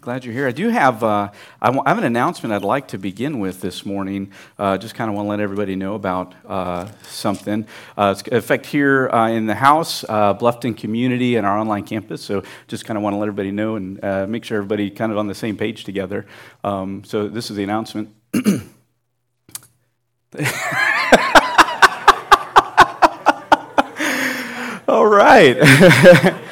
Glad you're here. I do have, uh, I, w- I have an announcement I'd like to begin with this morning. Uh, just kind of want to let everybody know about uh, something. Uh, it's effect here uh, in the house, uh, Bluffton Community, and our online campus. So just kind of want to let everybody know and make sure everybody kind of on the same page together. Um, so this is the announcement. All right.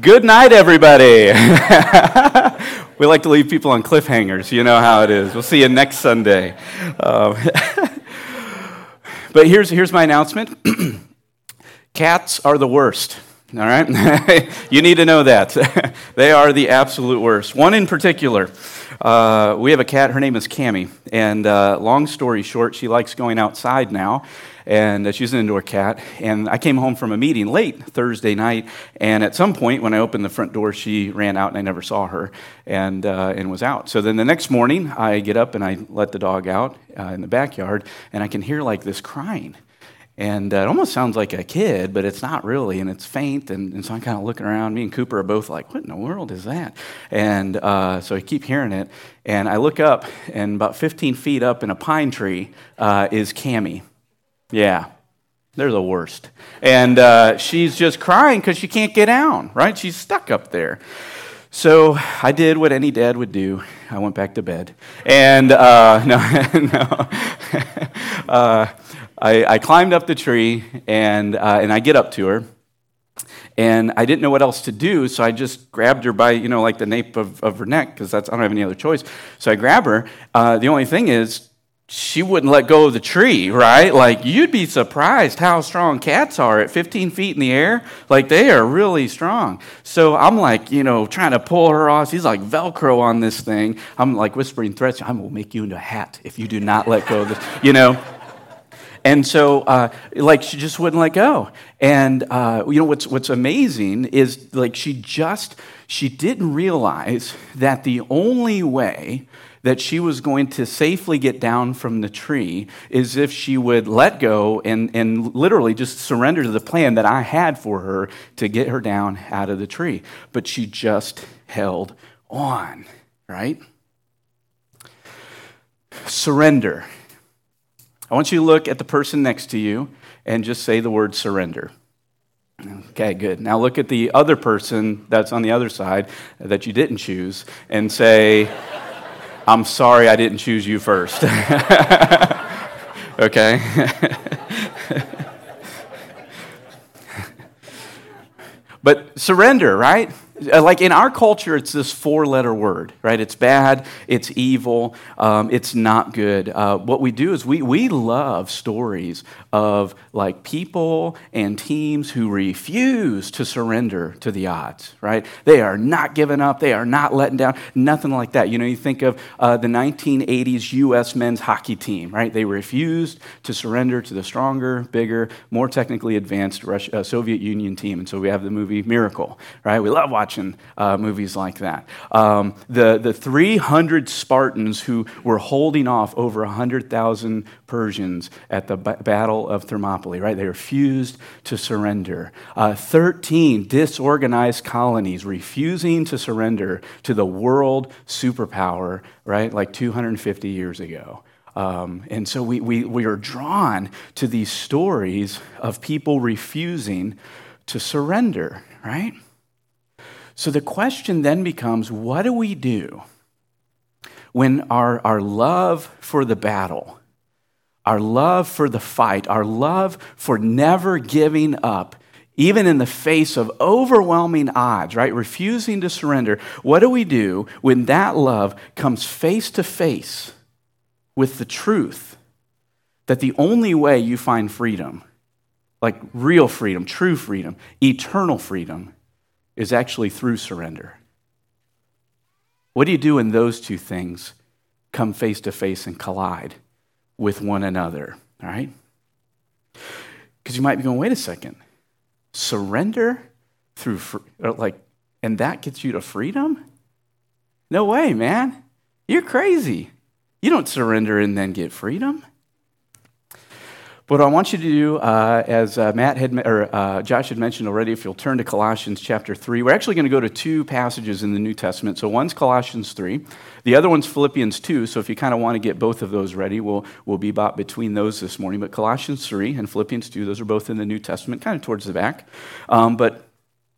Good night, everybody. we like to leave people on cliffhangers. You know how it is. We'll see you next Sunday. Um, but here's, here's my announcement cats are the worst. All right? you need to know that. they are the absolute worst. One in particular. Uh, we have a cat. Her name is Cami. And uh, long story short, she likes going outside now and uh, she's an indoor cat. And I came home from a meeting late Thursday night, and at some point when I opened the front door, she ran out, and I never saw her, and uh, and was out. So then the next morning, I get up and I let the dog out uh, in the backyard, and I can hear like this crying. And uh, it almost sounds like a kid, but it's not really, and it's faint. And, and so I'm kind of looking around. Me and Cooper are both like, "What in the world is that?" And uh, so I keep hearing it, and I look up, and about 15 feet up in a pine tree uh, is Cami, yeah, they're the worst. And uh, she's just crying because she can't get down, right? She's stuck up there. So I did what any dad would do. I went back to bed. And uh, no, no. uh, I, I, climbed up the tree and, uh, and I get up to her. And I didn't know what else to do, so I just grabbed her by, you know, like the nape of, of her neck, because I don't have any other choice. So I grab her. Uh, the only thing is, she wouldn't let go of the tree, right? Like, you'd be surprised how strong cats are at 15 feet in the air. Like, they are really strong. So I'm like, you know, trying to pull her off. She's like Velcro on this thing. I'm like whispering threats. I will make you into a hat if you do not let go of this, you know? And so, uh, like, she just wouldn't let go. And, uh, you know, what's, what's amazing is, like, she just, she didn't realize that the only way that she was going to safely get down from the tree is if she would let go and, and literally just surrender to the plan that I had for her to get her down out of the tree. But she just held on, right? Surrender. I want you to look at the person next to you and just say the word surrender. Okay, good. Now look at the other person that's on the other side that you didn't choose and say, I'm sorry I didn't choose you first. okay? but surrender, right? Uh, like in our culture, it's this four letter word, right? It's bad, it's evil, um, it's not good. Uh, what we do is we, we love stories of like people and teams who refuse to surrender to the odds, right? They are not giving up, they are not letting down, nothing like that. You know, you think of uh, the 1980s U.S. men's hockey team, right? They refused to surrender to the stronger, bigger, more technically advanced Russia, uh, Soviet Union team. And so we have the movie Miracle, right? We love watching watching uh, movies like that. Um, the, the 300 Spartans who were holding off over 100,000 Persians at the Battle of Thermopylae, right? They refused to surrender. Uh, 13 disorganized colonies refusing to surrender to the world superpower, right? Like 250 years ago. Um, and so we, we, we are drawn to these stories of people refusing to surrender, right? So the question then becomes what do we do when our, our love for the battle, our love for the fight, our love for never giving up, even in the face of overwhelming odds, right? Refusing to surrender. What do we do when that love comes face to face with the truth that the only way you find freedom, like real freedom, true freedom, eternal freedom, is actually through surrender. What do you do when those two things come face to face and collide with one another? All right? Because you might be going, wait a second. Surrender through, uh, like, and that gets you to freedom? No way, man. You're crazy. You don't surrender and then get freedom. What I want you to do, uh, as uh, Matt had, or uh, Josh had mentioned already, if you'll turn to Colossians chapter 3, we're actually going to go to two passages in the New Testament. So one's Colossians 3, the other one's Philippians 2. So if you kind of want to get both of those ready, we'll, we'll be about between those this morning. But Colossians 3 and Philippians 2, those are both in the New Testament, kind of towards the back. Um, but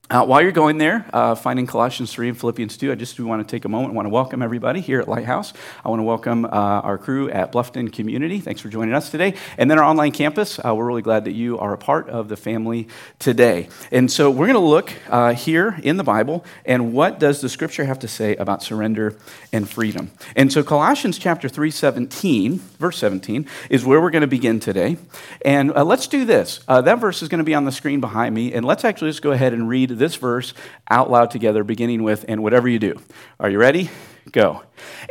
uh, while you're going there, uh, finding Colossians 3 and Philippians 2, I just want to take a moment. I want to welcome everybody here at Lighthouse. I want to welcome uh, our crew at Bluffton Community. Thanks for joining us today. And then our online campus. Uh, we're really glad that you are a part of the family today. And so we're going to look uh, here in the Bible and what does the scripture have to say about surrender and freedom. And so Colossians chapter 3, 17, verse 17, is where we're going to begin today. And uh, let's do this. that verse is going to be on the screen behind me. And let's actually just go ahead and read this verse out loud together, beginning with, and whatever you do. Are you ready? Go.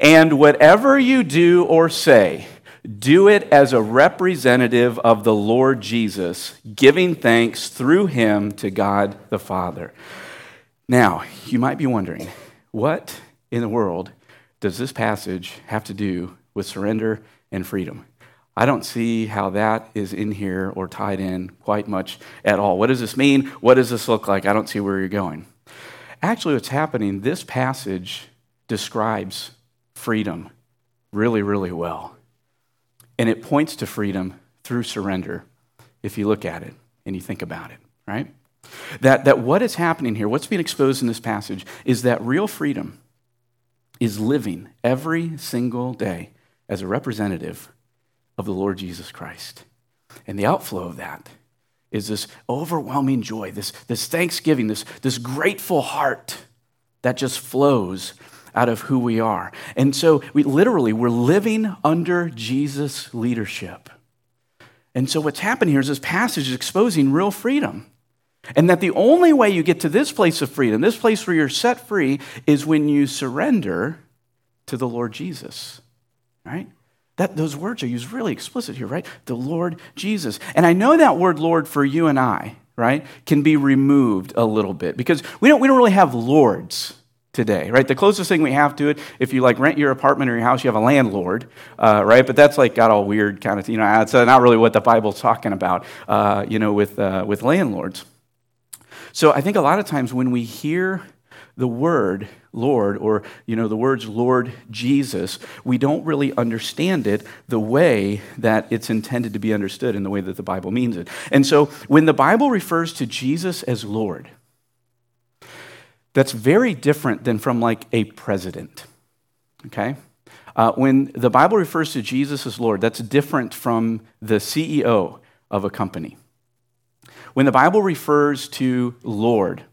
And whatever you do or say, do it as a representative of the Lord Jesus, giving thanks through him to God the Father. Now, you might be wondering, what in the world does this passage have to do with surrender and freedom? I don't see how that is in here or tied in quite much at all. What does this mean? What does this look like? I don't see where you're going. Actually, what's happening, this passage describes freedom really, really well. And it points to freedom through surrender if you look at it and you think about it, right? That, that what is happening here, what's being exposed in this passage, is that real freedom is living every single day as a representative of the Lord Jesus Christ. And the outflow of that is this overwhelming joy, this, this thanksgiving, this, this grateful heart that just flows out of who we are. And so we literally, we're living under Jesus' leadership. And so what's happened here is this passage is exposing real freedom. And that the only way you get to this place of freedom, this place where you're set free, is when you surrender to the Lord Jesus. Right? That, those words are used really explicit here, right? The Lord Jesus. And I know that word Lord for you and I, right, can be removed a little bit because we don't, we don't really have lords today, right? The closest thing we have to it, if you like rent your apartment or your house, you have a landlord, uh, right? But that's like got all weird kind of, you know, it's not really what the Bible's talking about, uh, you know, with, uh, with landlords. So I think a lot of times when we hear the word Lord or you know the words Lord Jesus, we don't really understand it the way that it's intended to be understood in the way that the Bible means it. And so when the Bible refers to Jesus as Lord, that's very different than from like a president. Okay? Uh, when the Bible refers to Jesus as Lord, that's different from the CEO of a company. When the Bible refers to Lord,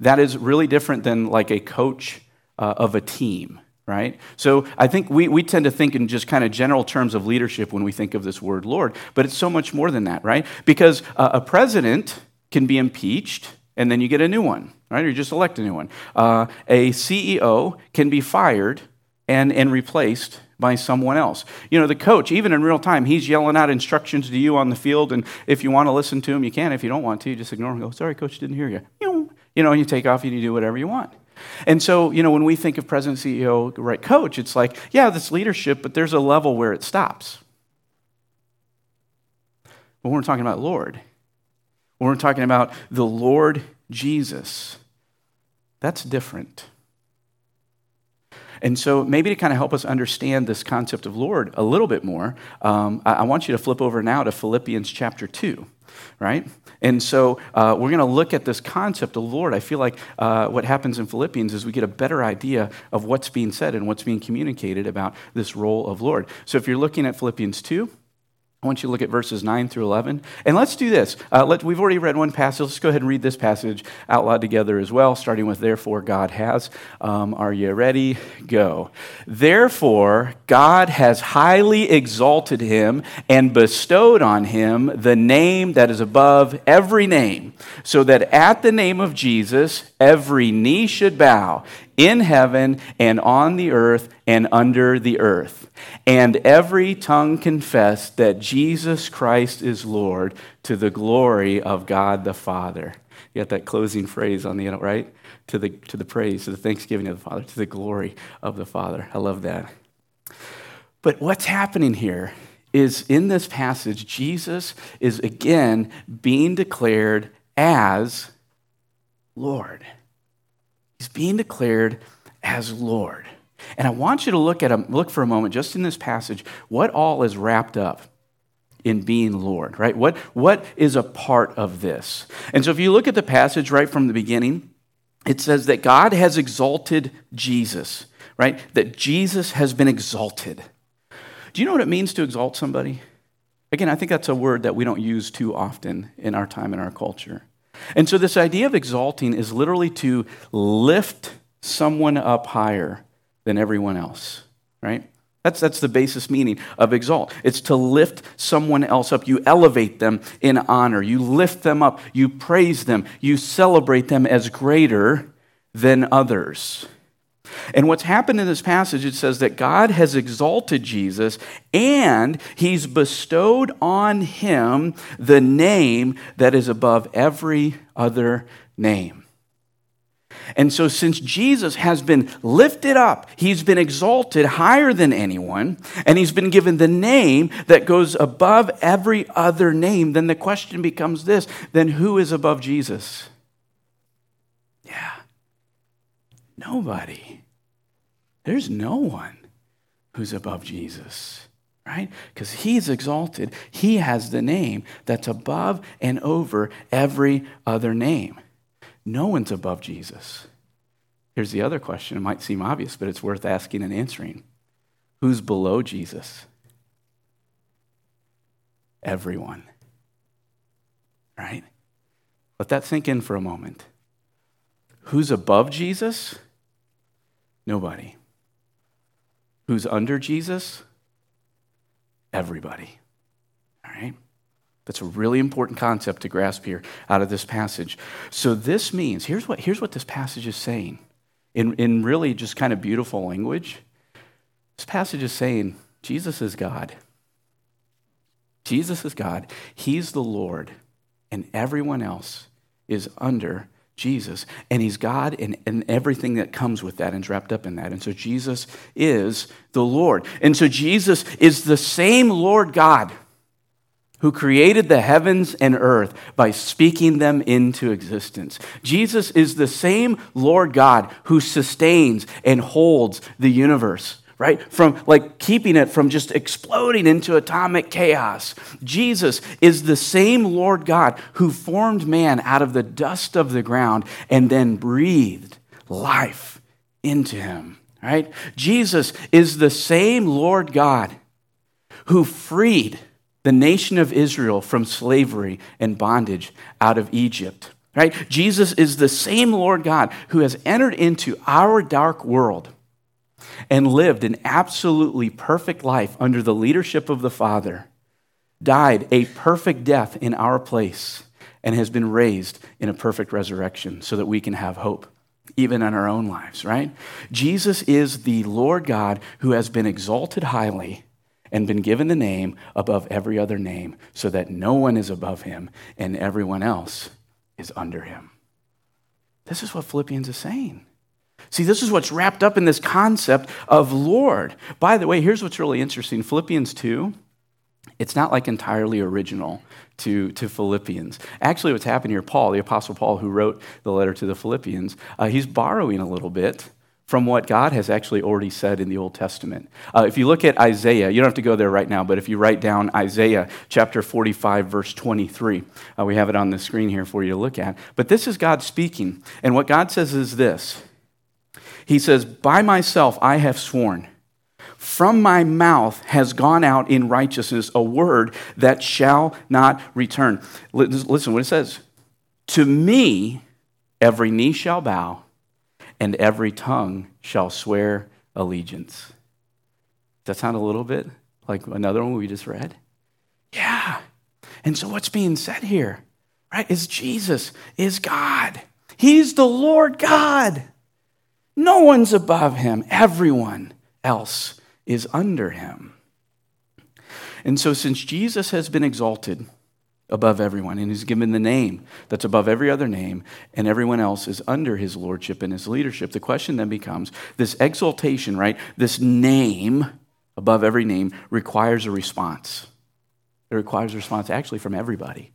that is really different than like a coach uh, of a team, right? So I think we, we tend to think in just kind of general terms of leadership when we think of this word Lord, but it's so much more than that, right? Because uh, a president can be impeached and then you get a new one, right? Or you just elect a new one. Uh, a CEO can be fired and, and replaced by someone else. You know, the coach, even in real time, he's yelling out instructions to you on the field, and if you want to listen to him, you can. If you don't want to, you just ignore him. Go, sorry, coach, didn't hear you. You know, you take off and you do whatever you want. And so, you know, when we think of president, CEO, right, coach, it's like, yeah, that's leadership, but there's a level where it stops. When we're talking about Lord, when we're talking about the Lord Jesus, that's different. And so, maybe to kind of help us understand this concept of Lord a little bit more, um, I, I want you to flip over now to Philippians chapter 2, right? And so uh, we're going to look at this concept of Lord. I feel like uh, what happens in Philippians is we get a better idea of what's being said and what's being communicated about this role of Lord. So if you're looking at Philippians 2, I want you to look at verses 9 through 11. And let's do this. Uh, let, we've already read one passage. Let's go ahead and read this passage out loud together as well, starting with Therefore God has. Um, are you ready? Go. Therefore, God has highly exalted him and bestowed on him the name that is above every name, so that at the name of Jesus, every knee should bow in heaven and on the earth and under the earth. And every tongue confess that Jesus Christ is Lord to the glory of God the Father. You got that closing phrase on the end, right? To the, to the praise, to the thanksgiving of the Father, to the glory of the Father. I love that. But what's happening here is in this passage, Jesus is again being declared as Lord. He's being declared as Lord. And I want you to look at him, look for a moment just in this passage what all is wrapped up in being Lord, right? What, what is a part of this? And so if you look at the passage right from the beginning, it says that God has exalted Jesus, right? That Jesus has been exalted. Do you know what it means to exalt somebody? Again, I think that's a word that we don't use too often in our time in our culture. And so, this idea of exalting is literally to lift someone up higher than everyone else, right? That's, that's the basis meaning of exalt. It's to lift someone else up. You elevate them in honor. You lift them up. You praise them. You celebrate them as greater than others. And what's happened in this passage, it says that God has exalted Jesus and he's bestowed on him the name that is above every other name. And so, since Jesus has been lifted up, he's been exalted higher than anyone, and he's been given the name that goes above every other name, then the question becomes this then who is above Jesus? Yeah, nobody. There's no one who's above Jesus, right? Because he's exalted. He has the name that's above and over every other name. No one's above Jesus. Here's the other question. It might seem obvious, but it's worth asking and answering. Who's below Jesus? Everyone. Right? Let that sink in for a moment. Who's above Jesus? Nobody. Who's under Jesus? Everybody. All right? That's a really important concept to grasp here out of this passage. So, this means here's what, here's what this passage is saying in, in really just kind of beautiful language. This passage is saying Jesus is God. Jesus is God. He's the Lord, and everyone else is under Jesus. And he's God and, and everything that comes with that and wrapped up in that. And so Jesus is the Lord. And so Jesus is the same Lord God who created the heavens and earth by speaking them into existence. Jesus is the same Lord God who sustains and holds the universe right? From like keeping it from just exploding into atomic chaos. Jesus is the same Lord God who formed man out of the dust of the ground and then breathed life into him, right? Jesus is the same Lord God who freed the nation of Israel from slavery and bondage out of Egypt. Right? Jesus is the same Lord God who has entered into our dark world and lived an absolutely perfect life under the leadership of the Father, died a perfect death in our place, and has been raised in a perfect resurrection so that we can have hope, even in our own lives, right? Jesus is the Lord God who has been exalted highly and been given the name above every other name so that no one is above him and everyone else is under him. This is what Philippians is saying. See, this is what's wrapped up in this concept of Lord. By the way, here's what's really interesting Philippians 2, it's not like entirely original to, to Philippians. Actually, what's happening here, Paul, the Apostle Paul, who wrote the letter to the Philippians, uh, he's borrowing a little bit from what God has actually already said in the Old Testament. Uh, if you look at Isaiah, you don't have to go there right now, but if you write down Isaiah chapter 45, verse 23, uh, we have it on the screen here for you to look at. But this is God speaking. And what God says is this he says, By myself I have sworn. From my mouth has gone out in righteousness a word that shall not return. Listen what it says. To me, every knee shall bow, and every tongue shall swear allegiance. Does that sound a little bit like another one we just read? Yeah. And so what's being said here, right, is Jesus is God. He's the Lord God. No one's above him. Everyone else is under him. And so, since Jesus has been exalted above everyone and he's given the name that's above every other name, and everyone else is under his lordship and his leadership, the question then becomes this exaltation, right? This name above every name requires a response. It requires a response actually from everybody.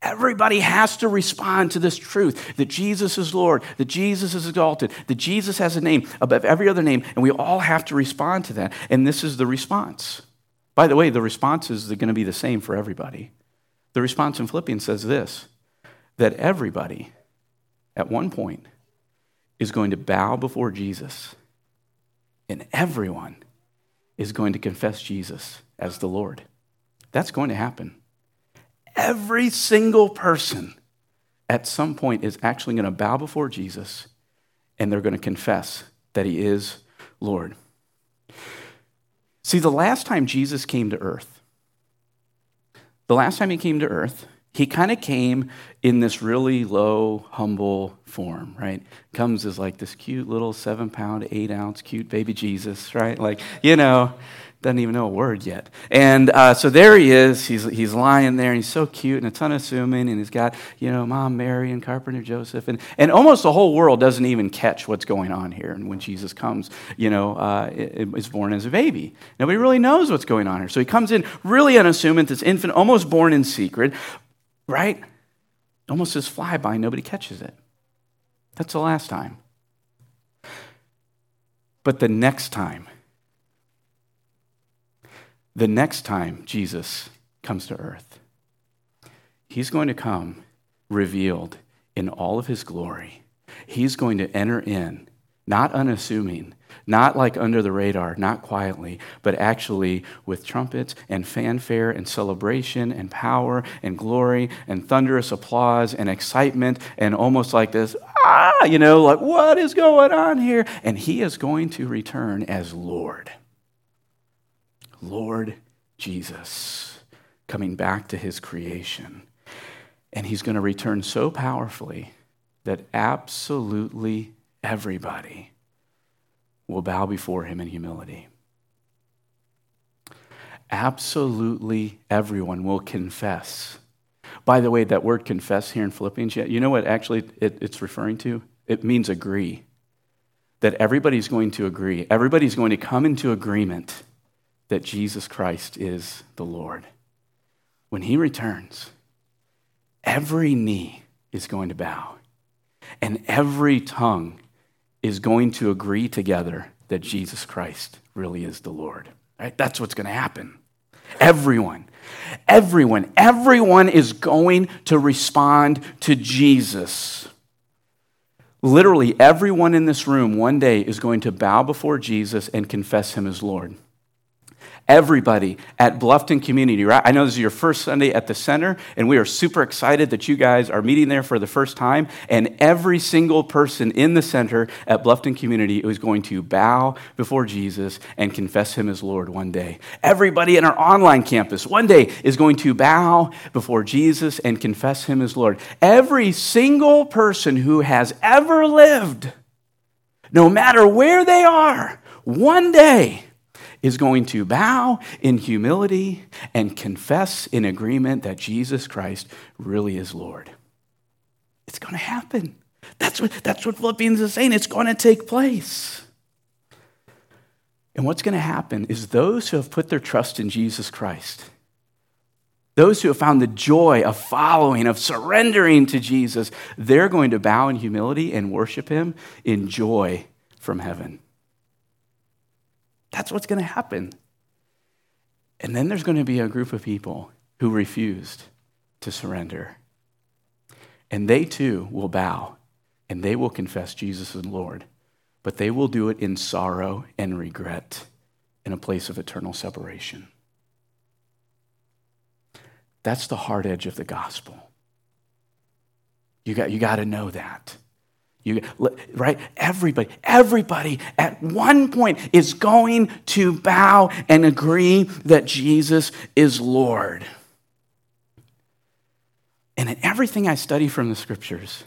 Everybody has to respond to this truth that Jesus is Lord, that Jesus is exalted, that Jesus has a name above every other name, and we all have to respond to that. And this is the response. By the way, the response is going to be the same for everybody. The response in Philippians says this that everybody at one point is going to bow before Jesus, and everyone is going to confess Jesus as the Lord. That's going to happen. Every single person at some point is actually going to bow before Jesus and they're going to confess that he is Lord. See, the last time Jesus came to earth, the last time he came to earth, he kind of came in this really low, humble form, right? Comes as like this cute little seven pound, eight ounce, cute baby Jesus, right? Like, you know, doesn't even know a word yet. And uh, so there he is. He's, he's lying there, and he's so cute, and it's unassuming, and he's got, you know, Mom Mary and Carpenter Joseph. And, and almost the whole world doesn't even catch what's going on here. And when Jesus comes, you know, uh, is born as a baby. Nobody really knows what's going on here. So he comes in really unassuming, this infant, almost born in secret, right? Almost this flyby, nobody catches it. That's the last time. But the next time, the next time Jesus comes to earth, he's going to come revealed in all of his glory. He's going to enter in, not unassuming, not like under the radar, not quietly, but actually with trumpets and fanfare and celebration and power and glory and thunderous applause and excitement and almost like this, ah, you know, like what is going on here? And he is going to return as Lord. Lord Jesus coming back to his creation. And he's going to return so powerfully that absolutely everybody will bow before him in humility. Absolutely everyone will confess. By the way, that word confess here in Philippians, you know what actually it, it's referring to? It means agree. That everybody's going to agree. Everybody's going to come into agreement that Jesus Christ is the Lord. When he returns, every knee is going to bow, and every tongue is going to agree together that Jesus Christ really is the Lord. Right? That's what's going to happen. Everyone, everyone, everyone is going to respond to Jesus. Literally, everyone in this room one day is going to bow before Jesus and confess him as Lord everybody at Bluffton Community, right? I know this is your first Sunday at the center, and we are super excited that you guys are meeting there for the first time. And every single person in the center at Bluffton Community is going to bow before Jesus and confess him as Lord one day. Everybody in our online campus one day is going to bow before Jesus and confess him as Lord. Every single person who has ever lived, no matter where they are, one day, is going to bow in humility and confess in agreement that Jesus Christ really is Lord. It's going to happen. That's what, that's what Philippians is saying. It's going to take place. And what's going to happen is those who have put their trust in Jesus Christ, those who have found the joy of following, of surrendering to Jesus, they're going to bow in humility and worship Him in joy from heaven. That's what's going to happen. And then there's going to be a group of people who refused to surrender. And they too will bow and they will confess Jesus as Lord, but they will do it in sorrow and regret in a place of eternal separation. That's the hard edge of the gospel. You got, you got to know that. You, right? Everybody, everybody at one point is going to bow and agree that Jesus is Lord. And in everything I study from the scriptures,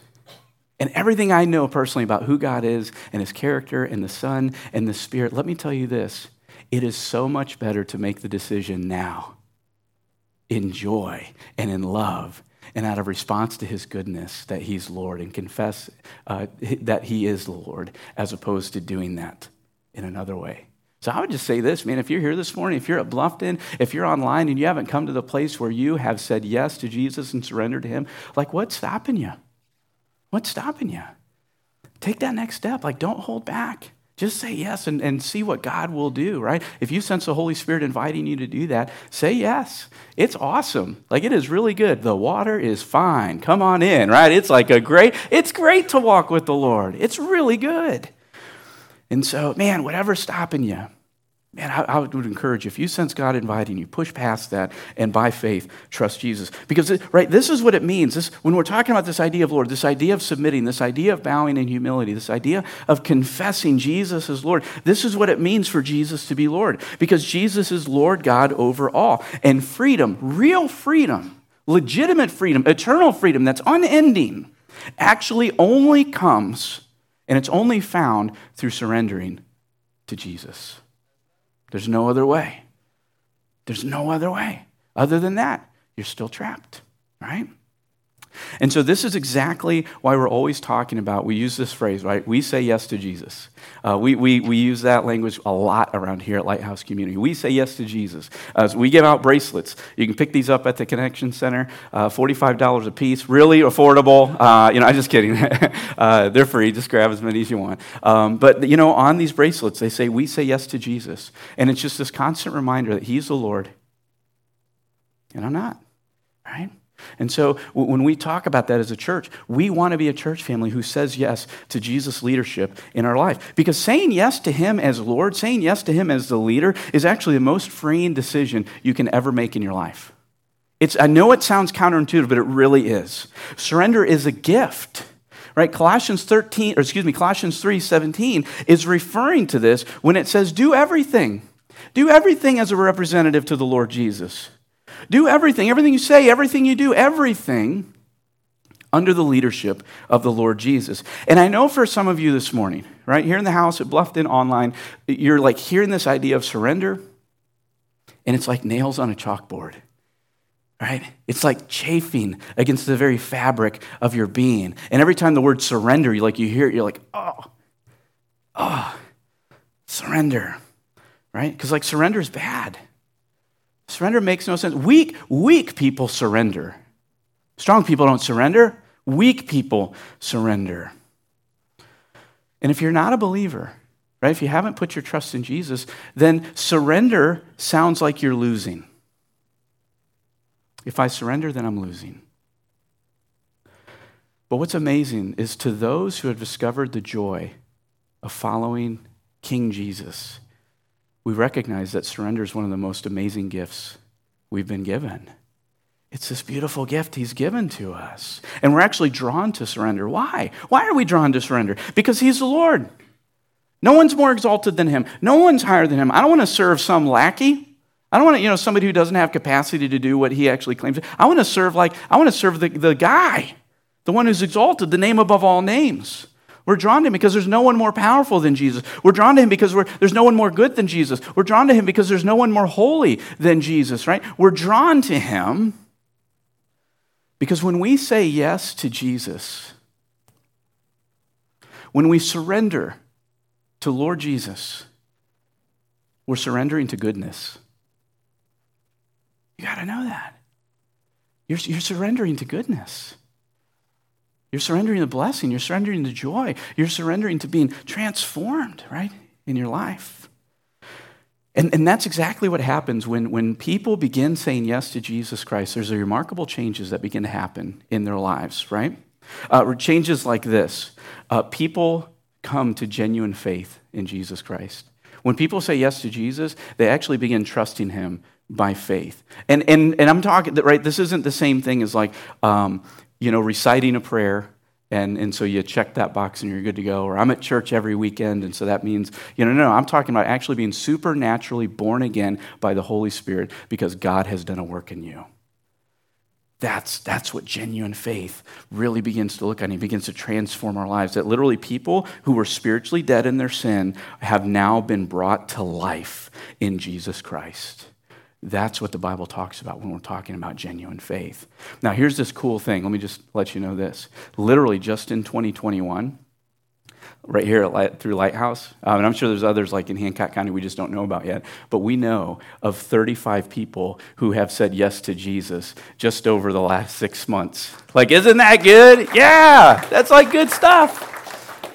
and everything I know personally about who God is and his character and the Son and the Spirit, let me tell you this it is so much better to make the decision now in joy and in love and out of response to his goodness that he's Lord and confess uh, that he is Lord as opposed to doing that in another way. So I would just say this, man, if you're here this morning, if you're at Bluffton, if you're online and you haven't come to the place where you have said yes to Jesus and surrendered to him, like what's stopping you? What's stopping you? Take that next step. Like don't hold back. Just say yes and, and see what God will do, right? If you sense the Holy Spirit inviting you to do that, say yes. It's awesome. Like it is really good. The water is fine. Come on in, right? It's like a great, it's great to walk with the Lord. It's really good. And so, man, whatever's stopping you, man, I, I, would encourage you, if you sense God inviting you, push past that and by faith, trust Jesus. Because, right, this is what it means. This, when we're talking about this idea of Lord, this idea of submitting, this idea of bowing in humility, this idea of confessing Jesus as Lord, this is what it means for Jesus to be Lord. Because Jesus is Lord God over all. And freedom, real freedom, legitimate freedom, eternal freedom that's unending, actually only comes and it's only found through surrendering to Jesus. There's no other way. There's no other way. Other than that, you're still trapped, right? And so, this is exactly why we're always talking about, we use this phrase, right? We say yes to Jesus. Uh, we, we, we use that language a lot around here at Lighthouse Community. We say yes to Jesus. Uh, so we give out bracelets. You can pick these up at the Connection Center, uh, $45 a piece, really affordable. Uh, you know, I'm just kidding. Uh, they're free. Just grab as many as you want. Um, but, you know, on these bracelets, they say, We say yes to Jesus. And it's just this constant reminder that He's the Lord and I'm not, right? And so when we talk about that as a church, we want to be a church family who says yes to Jesus' leadership in our life. Because saying yes to Him as Lord, saying yes to Him as the leader, is actually the most freeing decision you can ever make in your life. It's, I know it sounds counterintuitive, but it really is. Surrender is a gift. Right? Colossians 13, or excuse me, Colossians 3 17 is referring to this when it says, do everything. Do everything as a representative to the Lord Jesus. Do everything, everything you say, everything you do, everything under the leadership of the Lord Jesus. And I know for some of you this morning, right here in the house at Bluffton Online, you're like hearing this idea of surrender, and it's like nails on a chalkboard. Right? It's like chafing against the very fabric of your being. And every time the word surrender, you like you hear it, you're like, oh, oh, surrender. Right? Because like surrender is bad. Surrender makes no sense. Weak, weak people surrender. Strong people don't surrender. Weak people surrender. And if you're not a believer, right, if you haven't put your trust in Jesus, then surrender sounds like you're losing. If I surrender, then I'm losing. But what's amazing is to those who have discovered the joy of following King Jesus, we recognize that surrender is one of the most amazing gifts we've been given. It's this beautiful gift he's given to us. And we're actually drawn to surrender. Why? Why are we drawn to surrender? Because he's the Lord. No one's more exalted than him. No one's higher than him. I don't want to serve some lackey. I don't want to, you know, somebody who doesn't have capacity to do what he actually claims. I want to serve like, I want to serve the, the guy, the one who's exalted, the name above all names. We're drawn to him because there's no one more powerful than Jesus. We're drawn to him because there's no one more good than Jesus. We're drawn to him because there's no one more holy than Jesus, right? We're drawn to him because when we say yes to Jesus, when we surrender to Lord Jesus, we're surrendering to goodness. You got to know that. You're, you're surrendering to goodness. You're surrendering the blessing. You're surrendering the joy. You're surrendering to being transformed, right, in your life. And, and that's exactly what happens when, when people begin saying yes to Jesus Christ. There's a remarkable changes that begin to happen in their lives, right? Uh, changes like this uh, people come to genuine faith in Jesus Christ. When people say yes to Jesus, they actually begin trusting him by faith. And, and, and I'm talking, right, this isn't the same thing as like, um, you know, reciting a prayer. And, and so you check that box and you're good to go. Or I'm at church every weekend, and so that means, you know, no, no, I'm talking about actually being supernaturally born again by the Holy Spirit because God has done a work in you. That's, that's what genuine faith really begins to look at. It begins to transform our lives. That literally people who were spiritually dead in their sin have now been brought to life in Jesus Christ. That's what the Bible talks about when we're talking about genuine faith. Now, here's this cool thing. Let me just let you know this. Literally, just in 2021, right here Light, through Lighthouse. Um, and I'm sure there's others like in Hancock County we just don't know about yet. But we know of 35 people who have said yes to Jesus just over the last six months. Like, isn't that good? Yeah, that's like good stuff.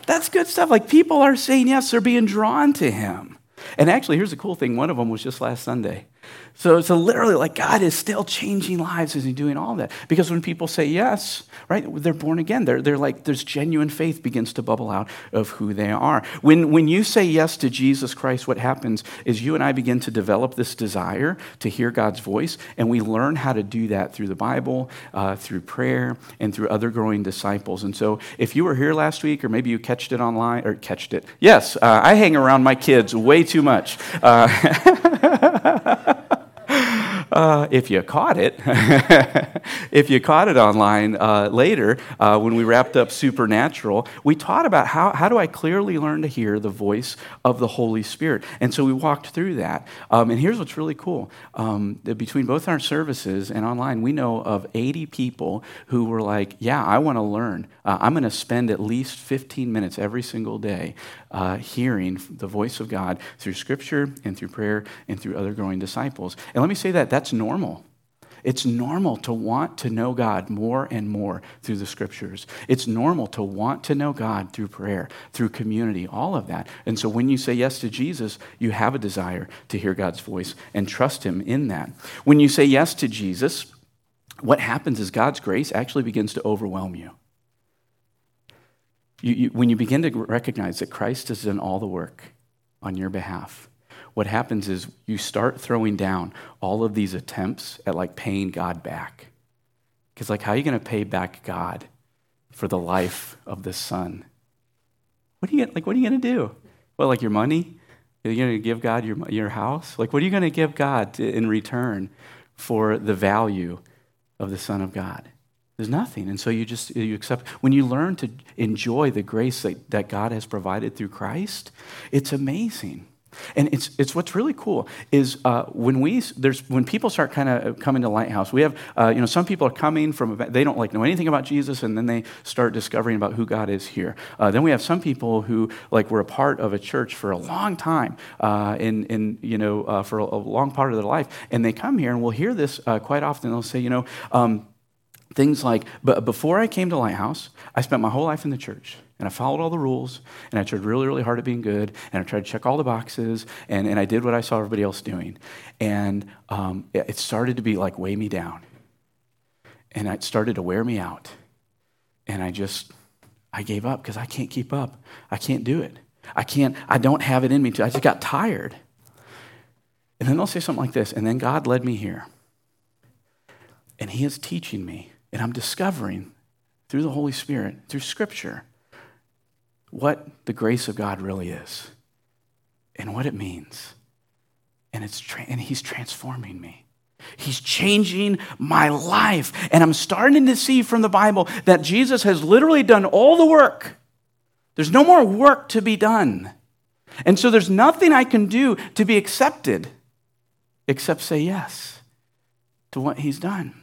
That's good stuff. Like, people are saying yes, they're being drawn to him. And actually, here's the cool thing one of them was just last Sunday. So, so literally, like God is still changing lives as He's doing all that. Because when people say yes, right, they're born again. They're, they're like, there's genuine faith begins to bubble out of who they are. When, when you say yes to Jesus Christ, what happens is you and I begin to develop this desire to hear God's voice, and we learn how to do that through the Bible, uh, through prayer, and through other growing disciples. And so, if you were here last week, or maybe you catched it online, or catched it, yes, uh, I hang around my kids way too much. Uh, Uh, if you caught it, if you caught it online uh, later, uh, when we wrapped up Supernatural, we taught about how, how do I clearly learn to hear the voice of the Holy Spirit. And so we walked through that. Um, and here's what's really cool um, between both our services and online, we know of 80 people who were like, Yeah, I want to learn. Uh, I'm going to spend at least 15 minutes every single day uh, hearing the voice of God through Scripture and through prayer and through other growing disciples. And let me say that that's normal. It's normal to want to know God more and more through the scriptures. It's normal to want to know God through prayer, through community, all of that. And so when you say yes to Jesus, you have a desire to hear God's voice and trust Him in that. When you say yes to Jesus, what happens is God's grace actually begins to overwhelm you. You, you, when you begin to recognize that Christ has done all the work on your behalf, what happens is you start throwing down all of these attempts at like paying God back. Because, like, how are you going to pay back God for the life of the Son? What are you like? What are you going to do? Well, like your money? Are you going to give God your, your house? Like, what are you going to give God in return for the value of the Son of God? There's nothing. And so you just you accept when you learn to enjoy the grace that, that God has provided through Christ, it's amazing. And it's, it's what's really cool is uh, when we there's when people start kind of coming to Lighthouse, we have uh, you know some people are coming from they don't like know anything about Jesus, and then they start discovering about who God is here. Uh, then we have some people who like were a part of a church for a long time, uh, in in you know uh, for a, a, long part of their life, and they come here and we'll hear this uh, quite often. They'll say, you know. Um, Things like, but before I came to Lighthouse, I spent my whole life in the church and I followed all the rules and I tried really, really hard at being good and I tried to check all the boxes and, and I did what I saw everybody else doing. And um, it started to be like weigh me down and it started to wear me out. And I just, I gave up because I can't keep up. I can't do it. I can't, I don't have it in me to, I just got tired. And then they'll say something like this, and then God led me here. And He is teaching me and I'm discovering through the Holy Spirit, through Scripture, what the grace of God really is and what it means. And, it's tra- and He's transforming me. He's changing my life. And I'm starting to see from the Bible that Jesus has literally done all the work. There's no more work to be done. And so there's nothing I can do to be accepted except say yes to what He's done.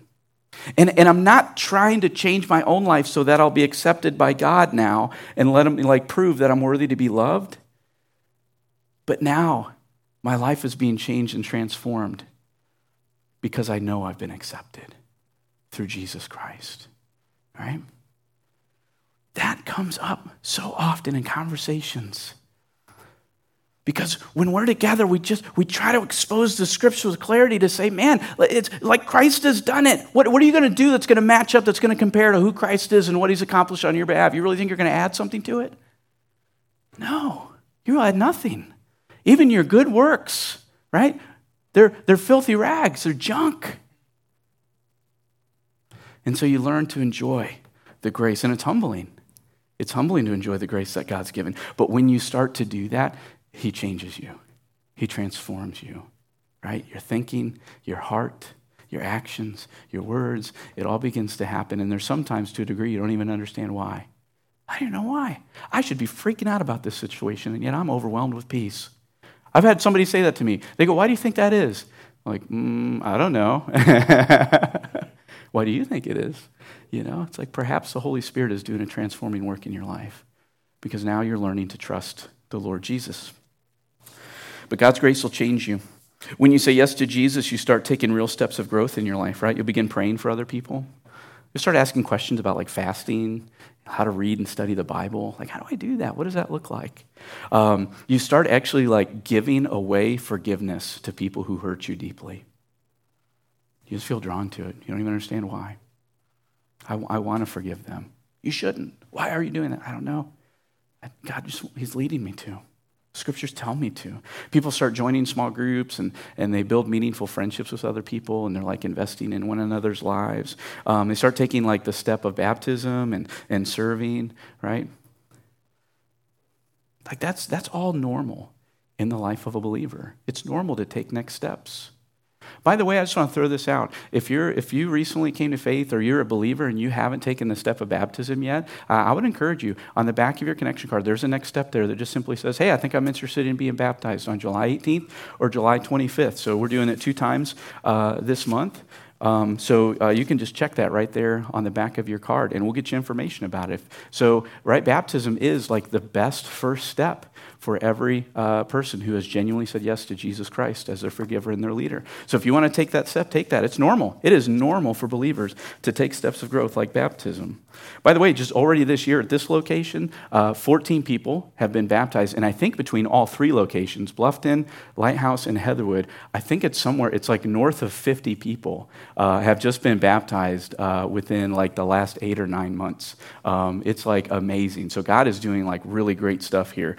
And, and I'm not trying to change my own life so that I'll be accepted by God now and let him like prove that I'm worthy to be loved. But now my life is being changed and transformed because I know I've been accepted through Jesus Christ. All right? That comes up so often in conversations. Because when we're together, we just we try to expose the scripture with clarity to say, man, it's like Christ has done it. What, what are you going to do that's going to match up, that's going to compare to who Christ is and what he's accomplished on your behalf? You really think you're going to add something to it? No, you add nothing. Even your good works, right? They're, they're filthy rags, they're junk. And so you learn to enjoy the grace, and it's humbling. It's humbling to enjoy the grace that God's given. But when you start to do that, he changes you, He transforms you, right? Your thinking, your heart, your actions, your words, it all begins to happen. And there's sometimes to a degree you don't even understand why. I don't know why. I should be freaking out about this situation, and yet I'm overwhelmed with peace. I've had somebody say that to me. They go, Why do you think that is? I'm like, mm, I don't know. Why do you think it is? You know, it's like perhaps the Holy Spirit is doing a transforming work in your life because now you're learning to trust the Lord Jesus. But God's grace will change you. When you say yes to Jesus, you start taking real steps of growth in your life, right? You'll begin praying for other people. You start asking questions about like fasting, how to read and study the Bible. Like, how do I do that? What does that look like? Um, you start actually like giving away forgiveness to people who hurt you deeply. You just feel drawn to it. You don't even understand why. I, I want to forgive them. You shouldn't. Why are you doing that? I don't know. God just, He's leading me to. Scriptures tell me to. People start joining small groups and, and they build meaningful friendships with other people and they're like investing in one another's lives. Um, they start taking like the step of baptism and, and serving, right? Like that's, that's all normal in the life of a believer. It's normal to take next steps. By the way, I just want to throw this out. If, you're, if you recently came to faith or you're a believer and you haven't taken the step of baptism yet, uh, I would encourage you on the back of your connection card, there's a next step there that just simply says, Hey, I think I'm interested in being baptized on July 18th or July 25th. So we're doing it two times uh, this month. Um, so uh, you can just check that right there on the back of your card, and we'll get you information about it. So, right, baptism is like the best first step for every uh, person who has genuinely said yes to Jesus Christ as their forgiver and their leader. So if you want to take that step, take that. It's normal. It is normal for believers to take steps of growth like baptism. By the way, just already this year at this location, uh, 14 people have been baptized. And I think between all three locations, Bluffton, Lighthouse, and Heatherwood, I think it's somewhere, it's like north of 50 people uh, have just been baptized uh, within like the last eight or nine months. Um, it's like amazing. So God is doing like really great stuff here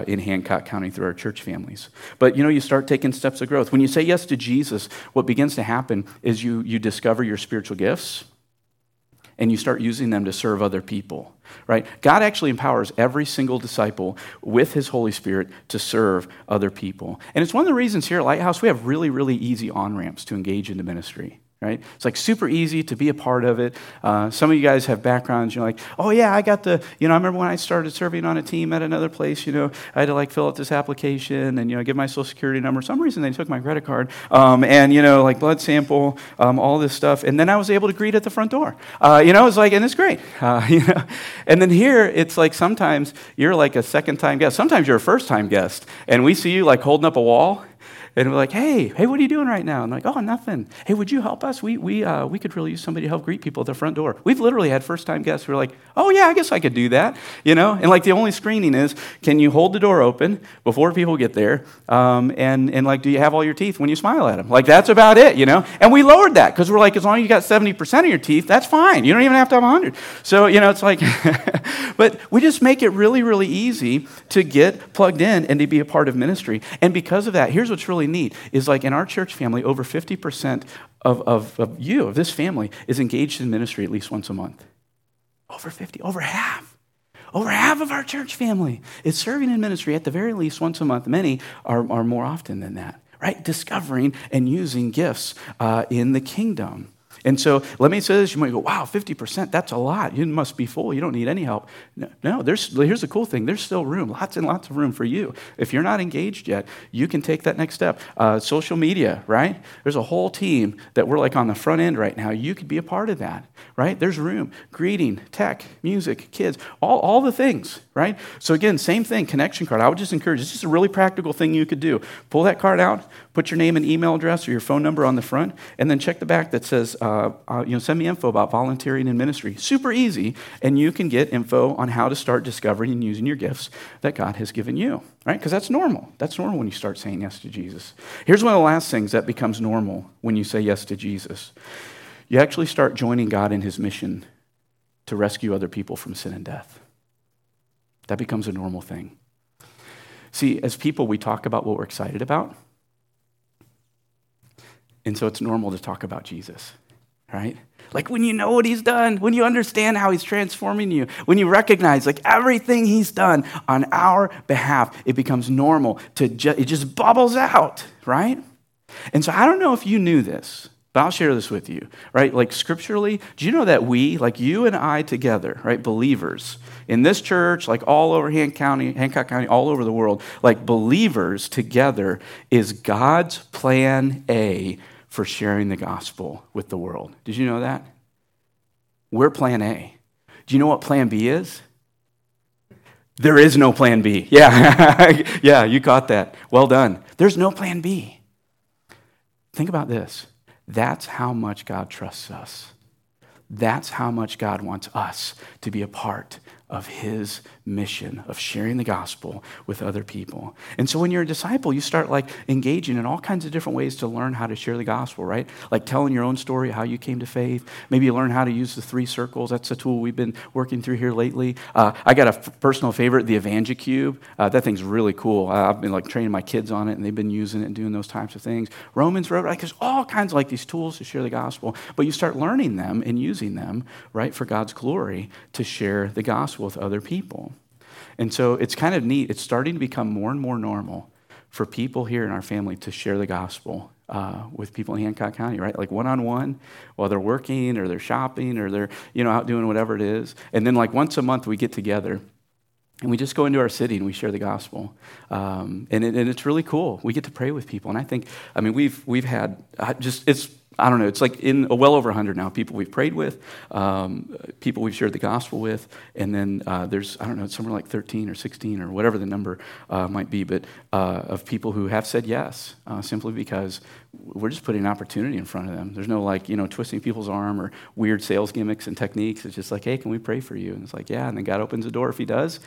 uh, in Hancock County through our church families. But you know, you start taking steps of growth. When you say yes to Jesus, what begins to happen is you, you discover your spiritual gifts and you start using them to serve other people, right? God actually empowers every single disciple with his Holy Spirit to serve other people. And it's one of the reasons here at Lighthouse we have really, really easy on ramps to engage in the ministry right? It's like super easy to be a part of it. Uh, some of you guys have backgrounds. You're like, oh yeah, I got the. You know, I remember when I started serving on a team at another place. You know, I had to like fill out this application and you know give my social security number. For some reason they took my credit card um, and you know like blood sample, um, all this stuff, and then I was able to greet at the front door. Uh, you know, it's like and it's great. Uh, you know, and then here it's like sometimes you're like a second time guest. Sometimes you're a first time guest, and we see you like holding up a wall and we're like, hey, hey, what are you doing right now? And like, oh, nothing. Hey, would you help us? We, we, uh, we could really use somebody to help greet people at the front door. We've literally had first time guests who are like, oh, yeah, I guess I could do that. You know? And like the only screening is, can you hold the door open before people get there? Um, and, and like, do you have all your teeth when you smile at them? Like, that's about it, you know? And we lowered that because we're like, as long as you got 70% of your teeth, that's fine. You don't even have to have 100. So, you know, it's like, but we just make it really, really easy to get plugged in and to be a part of ministry. And because of that, here's what's really really neat is like in our church family, over 50% of, of, of you, of this family, is engaged in ministry at least once a month. Over 50, over half. Over half of our church family is serving in ministry at the very least once a month. Many are, are more often than that, right? Discovering and using gifts uh, in the kingdom. And so let me say this. You might go, wow, 50%, that's a lot. You must be full. You don't need any help. No, there's, here's the cool thing there's still room, lots and lots of room for you. If you're not engaged yet, you can take that next step. Uh, social media, right? There's a whole team that we're like on the front end right now. You could be a part of that, right? There's room. Greeting, tech, music, kids, all, all the things, right? So again, same thing, connection card. I would just encourage, it's just a really practical thing you could do. Pull that card out, put your name and email address or your phone number on the front, and then check the back that says, uh, uh, you know, send me info about volunteering in ministry. Super easy, and you can get info on how to start discovering and using your gifts that God has given you, right? Because that's normal. That's normal when you start saying yes to Jesus. Here's one of the last things that becomes normal when you say yes to Jesus. You actually start joining God in his mission to rescue other people from sin and death. That becomes a normal thing. See, as people, we talk about what we're excited about. And so it's normal to talk about Jesus, right? Like when you know what he's done, when you understand how he's transforming you, when you recognize like everything he's done on our behalf, it becomes normal to ju- it just bubbles out, right? And so I don't know if you knew this, But I'll share this with you, right? Like scripturally, do you know that we, like you and I together, right, believers in this church, like all over Hancock County, Hancock County, all over the world, like believers together is God's plan A for sharing the gospel with the world. Did you know that? We're plan A. Do you know what plan B is? There is no plan B. Yeah, yeah, you caught that. Well done. There's no plan B. Think about this. That's how much God trusts us. That's how much God wants us to be a part of his mission of sharing the gospel with other people. And so when you're a disciple, you start like engaging in all kinds of different ways to learn how to share the gospel, right? Like telling your own story, how you came to faith. Maybe you learn how to use the three circles. That's a tool we've been working through here lately. Uh, I got a f- personal favorite, the EvangeCube. Uh, that thing's really cool. Uh, I've been like training my kids on it, and they've been using it and doing those types of things. Romans Road, like there's all kinds of like these tools to share the gospel, but you start learning them and using them, right, for God's glory to share the gospel with other people. And so it's kind of neat. It's starting to become more and more normal for people here in our family to share the gospel uh, with people in Hancock County, right? Like one on one while they're working or they're shopping or they're, you know, out doing whatever it is. And then like once a month we get together and we just go into our city and we share the gospel. Um, and, it, and it's really cool. We get to pray with people. And I think, I mean, we've, we've had just, it's I don't know, it's like in well over 100 now people we've prayed with, um, people we've shared the gospel with, and then uh, there's, I don't know, it's somewhere like 13 or 16 or whatever the number uh, might be, but uh, of people who have said yes uh, simply because we're just putting an opportunity in front of them. There's no like, you know, twisting people's arm or weird sales gimmicks and techniques. It's just like, hey, can we pray for you? And it's like, yeah, and then God opens the door if He does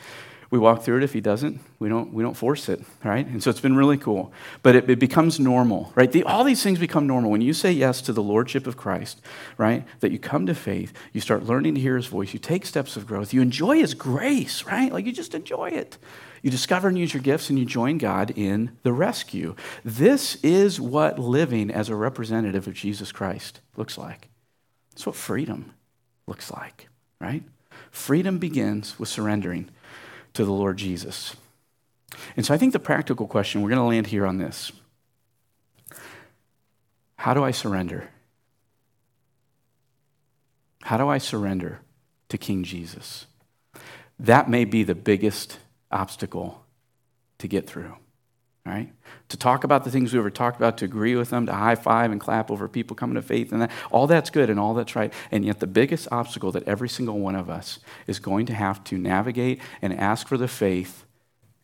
we walk through it. If he doesn't, we don't, we don't force it, right? And so it's been really cool. But it, it becomes normal, right? The, all these things become normal. When you say yes to the Lordship of Christ, right? That you come to faith, you start learning to hear his voice, you take steps of growth, you enjoy his grace, right? Like you just enjoy it. You discover and use your gifts, and you join God in the rescue. This is what living as a representative of Jesus Christ looks like. It's what freedom looks like, right? Freedom begins with surrendering to the Lord Jesus. And so I think the practical question, we're going to land here on this. How do I surrender? How do I surrender to King Jesus? That may be the biggest obstacle to get through right? To talk about the things we ever talked about, to agree with them, to high five and clap over people coming to faith, and that all that's good and all that's right. And yet, the biggest obstacle that every single one of us is going to have to navigate and ask for the faith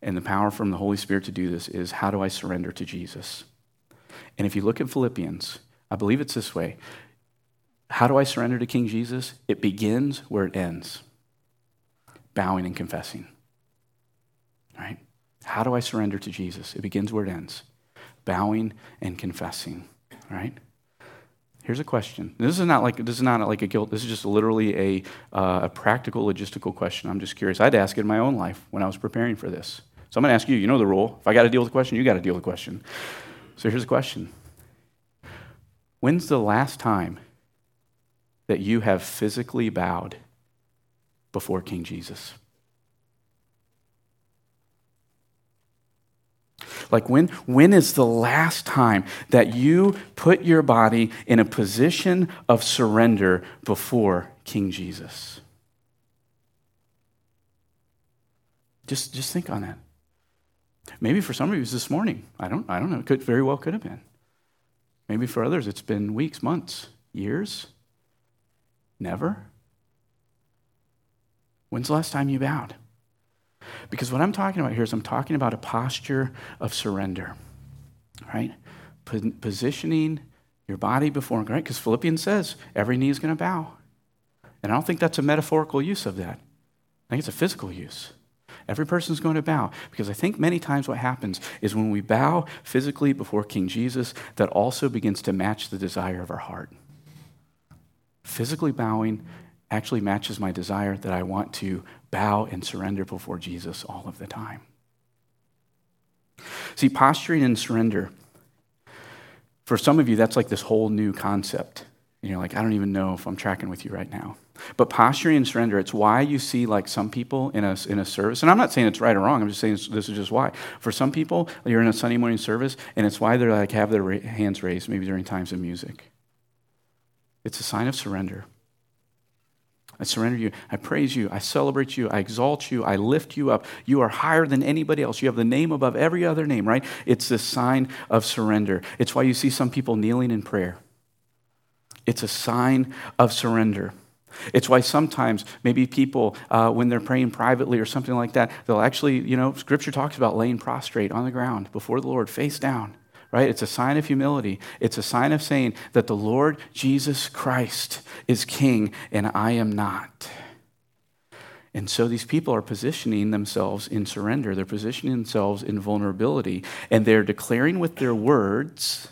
and the power from the Holy Spirit to do this is how do I surrender to Jesus? And if you look at Philippians, I believe it's this way. How do I surrender to King Jesus? It begins where it ends bowing and confessing. Right? How do I surrender to Jesus? It begins where it ends bowing and confessing, right? Here's a question. This is not like this is not like a guilt. This is just literally a, uh, a practical logistical question. I'm just curious. I'd ask it in my own life when I was preparing for this. So I'm going to ask you. You know the rule. If I got to deal with a question, you got to deal with a question. So here's a question. When's the last time that you have physically bowed before King Jesus? Like, when, when is the last time that you put your body in a position of surrender before King Jesus? Just, just think on that. Maybe for some of you this morning. I don't, I don't know. It could very well could have been. Maybe for others it's been weeks, months, years. Never. When's the last time you bowed? Because what I'm talking about here is I'm talking about a posture of surrender, right? Positioning your body before right? Because Philippians says every knee is going to bow. And I don't think that's a metaphorical use of that. I think it's a physical use. Every person's going to bow because I think many times what happens is when we bow physically before King Jesus, that also begins to match the desire of our heart. Physically bowing actually matches my desire that I want to bow and surrender before Jesus all of the time. See, posturing and surrender, for some of you, that's like this whole new concept. You know, like, I don't even know if I'm tracking with you right now. But posturing and surrender, it's why you see like some people in a, in a service, and I'm not saying it's right or wrong, I'm just saying this is just why. For some people, you're in a Sunday morning service, and it's why they're like have their hands raised, maybe during times of music. It's a sign of surrender. I surrender you. I praise you. I celebrate you. I exalt you. I lift you up. You are higher than anybody else. You have the name above every other name, right? It's a sign of surrender. It's why you see some people kneeling in prayer. It's a sign of surrender. It's why sometimes maybe people, uh, when they're praying privately or something like that, they'll actually, you know, scripture talks about laying prostrate on the ground before the Lord, face down right? It's a sign of humility. It's a sign of saying that the Lord Jesus Christ is king and I am not. And so these people are positioning themselves in surrender. They're positioning themselves in vulnerability. And they're declaring with their words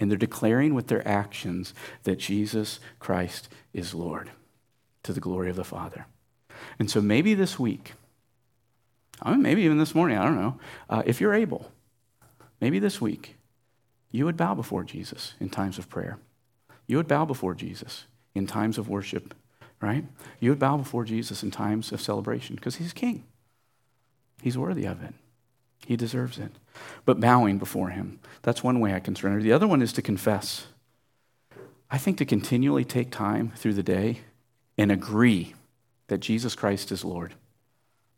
and they're declaring with their actions that Jesus Christ is Lord to the glory of the Father. And so maybe this week, I mean, maybe even this morning, I don't know, uh, if you're able, maybe this week, you would bow before Jesus in times of prayer. You would bow before Jesus in times of worship, right? You would bow before Jesus in times of celebration because he's king. He's worthy of it. He deserves it. But bowing before him, that's one way I can surrender. The other one is to confess. I think to continually take time through the day and agree that Jesus Christ is Lord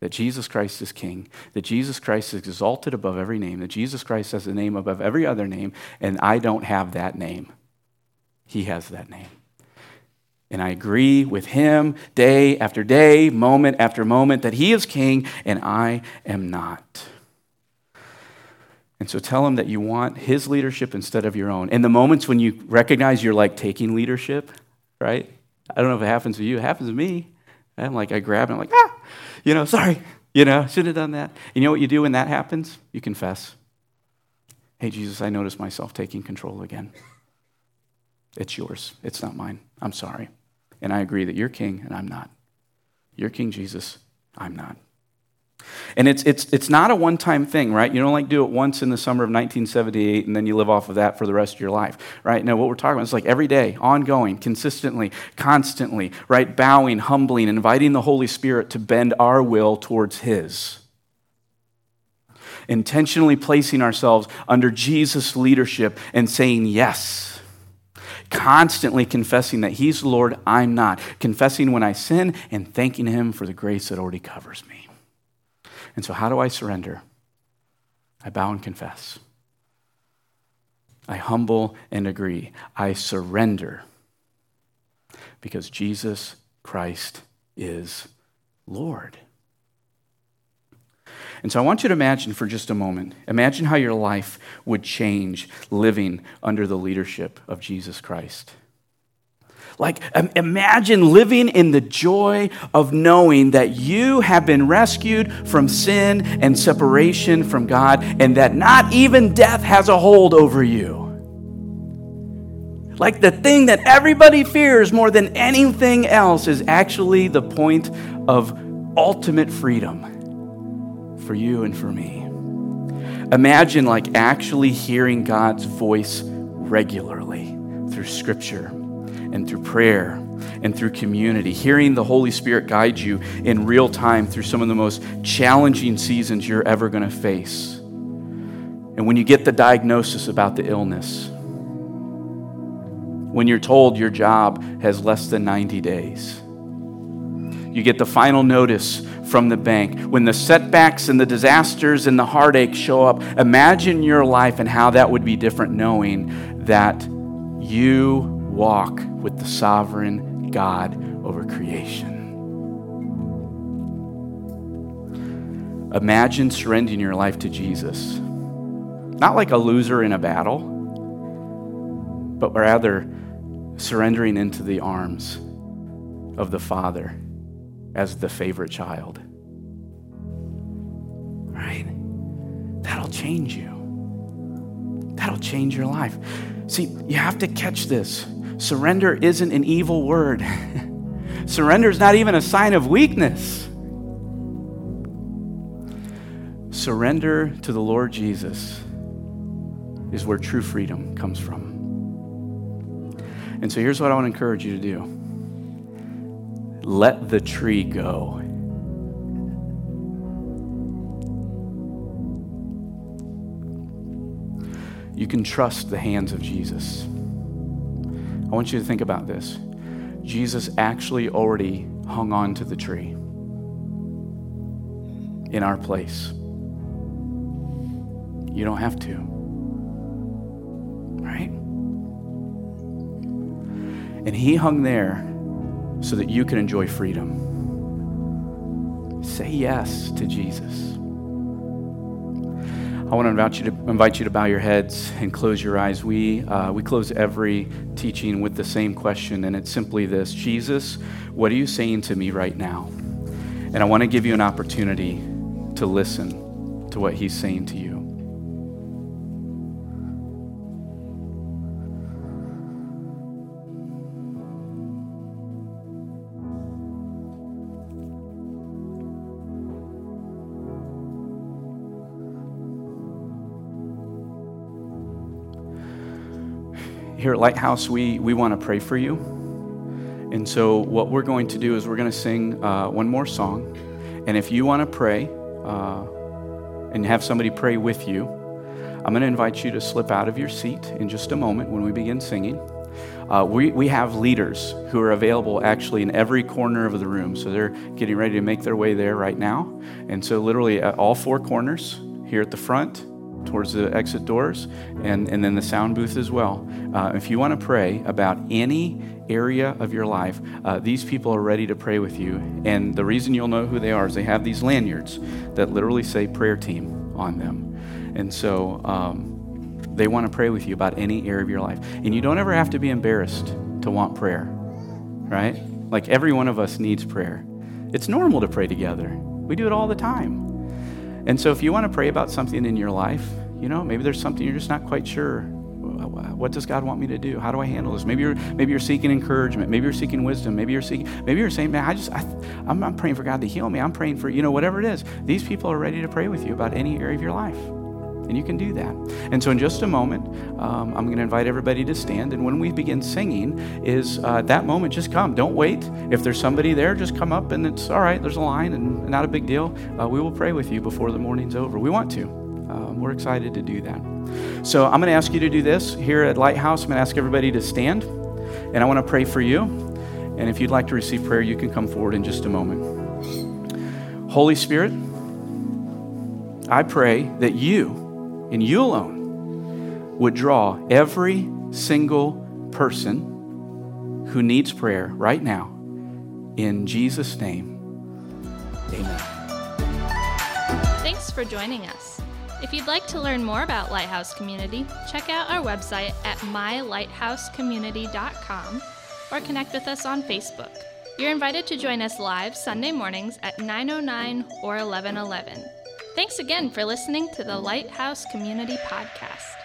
that Jesus Christ is King, that Jesus Christ is exalted above every name, that Jesus Christ has a name above every other name, and I don't have that name. He has that name. And I agree with him day after day, moment after moment, that he is king and I am not. And so tell him that you want his leadership instead of your own. In the moments when you recognize you're like taking leadership, right? I don't know if it happens to you, it happens to me. I'm like, I grab it, I'm like, ah, you know, sorry, you know, should have done that. You know what you do when that happens? You confess. Hey, Jesus, I notice myself taking control again. It's yours, it's not mine. I'm sorry. And I agree that you're king and I'm not. You're King Jesus, I'm not. And it's, it's, it's not a one time thing, right? You don't like do it once in the summer of 1978 and then you live off of that for the rest of your life, right? No, what we're talking about is like every day, ongoing, consistently, constantly, right? Bowing, humbling, inviting the Holy Spirit to bend our will towards His. Intentionally placing ourselves under Jesus' leadership and saying yes constantly confessing that He's Lord, I'm not, confessing when I sin, and thanking Him for the grace that already covers me. And so, how do I surrender? I bow and confess. I humble and agree. I surrender because Jesus Christ is Lord. And so I want you to imagine for just a moment imagine how your life would change living under the leadership of Jesus Christ. Like, imagine living in the joy of knowing that you have been rescued from sin and separation from God, and that not even death has a hold over you. Like, the thing that everybody fears more than anything else is actually the point of ultimate freedom for you and for me. Imagine, like, actually hearing God's voice regularly through Scripture and through prayer and through community, hearing the Holy Spirit guide you in real time through some of the most challenging seasons you're ever going to face. And when you get the diagnosis about the illness, when you're told your job has less than 90 days, you get the final notice from the bank. When the setbacks and the disasters and the heartache show up, imagine your life and how that would be different knowing that you walk with the sovereign God over creation. Imagine surrendering your life to Jesus, not like a loser in a battle, but rather surrendering into the arms of the Father as the favorite child. Right? That'll change you. That'll change your life. See, you have to catch this. Surrender isn't an evil word. Surrender is not even a sign of weakness. Surrender to the Lord Jesus is where true freedom comes from. And so here's what I want to encourage you to do let the tree go. You can trust the hands of Jesus. I want you to think about this. Jesus actually already hung on to the tree in our place. You don't have to. Right? And he hung there so that you can enjoy freedom. Say yes to Jesus. I want to invite you to invite you to bow your heads and close your eyes. We uh, we close every teaching with the same question, and it's simply this: Jesus, what are you saying to me right now? And I want to give you an opportunity to listen to what He's saying to you. Here at Lighthouse, we, we want to pray for you. And so, what we're going to do is we're going to sing uh, one more song. And if you want to pray uh, and have somebody pray with you, I'm going to invite you to slip out of your seat in just a moment when we begin singing. Uh, we, we have leaders who are available actually in every corner of the room. So they're getting ready to make their way there right now. And so, literally, at all four corners here at the front, towards the exit doors and, and then the sound booth as well. Uh, if you want to pray about any area of your life, uh, these people are ready to pray with you. And the reason you'll know who they are is they have these lanyards that literally say prayer team on them. And so um, they want to pray with you about any area of your life. And you don't ever have to be embarrassed to want prayer, right? Like every one of us needs prayer. It's normal to pray together, we do it all the time. And so if you want to pray about something in your life, you know, maybe there's something you're just not quite sure. What does God want me to do? How do I handle this? Maybe you're maybe you're seeking encouragement. Maybe you're seeking wisdom. Maybe you're seeking. Maybe you're saying, "Man, I just I, I'm, I'm praying for God to heal me. I'm praying for you know whatever it is." These people are ready to pray with you about any area of your life. And you can do that. And so, in just a moment, um, I'm going to invite everybody to stand. And when we begin singing, is uh, that moment just come. Don't wait. If there's somebody there, just come up and it's all right. There's a line and not a big deal. Uh, we will pray with you before the morning's over. We want to. Um, we're excited to do that. So, I'm going to ask you to do this here at Lighthouse. I'm going to ask everybody to stand. And I want to pray for you. And if you'd like to receive prayer, you can come forward in just a moment. Holy Spirit, I pray that you and you alone would draw every single person who needs prayer right now. In Jesus' name, amen. Thanks for joining us. If you'd like to learn more about Lighthouse Community, check out our website at mylighthousecommunity.com or connect with us on Facebook. You're invited to join us live Sunday mornings at 909 or 1111. Thanks again for listening to the Lighthouse Community Podcast.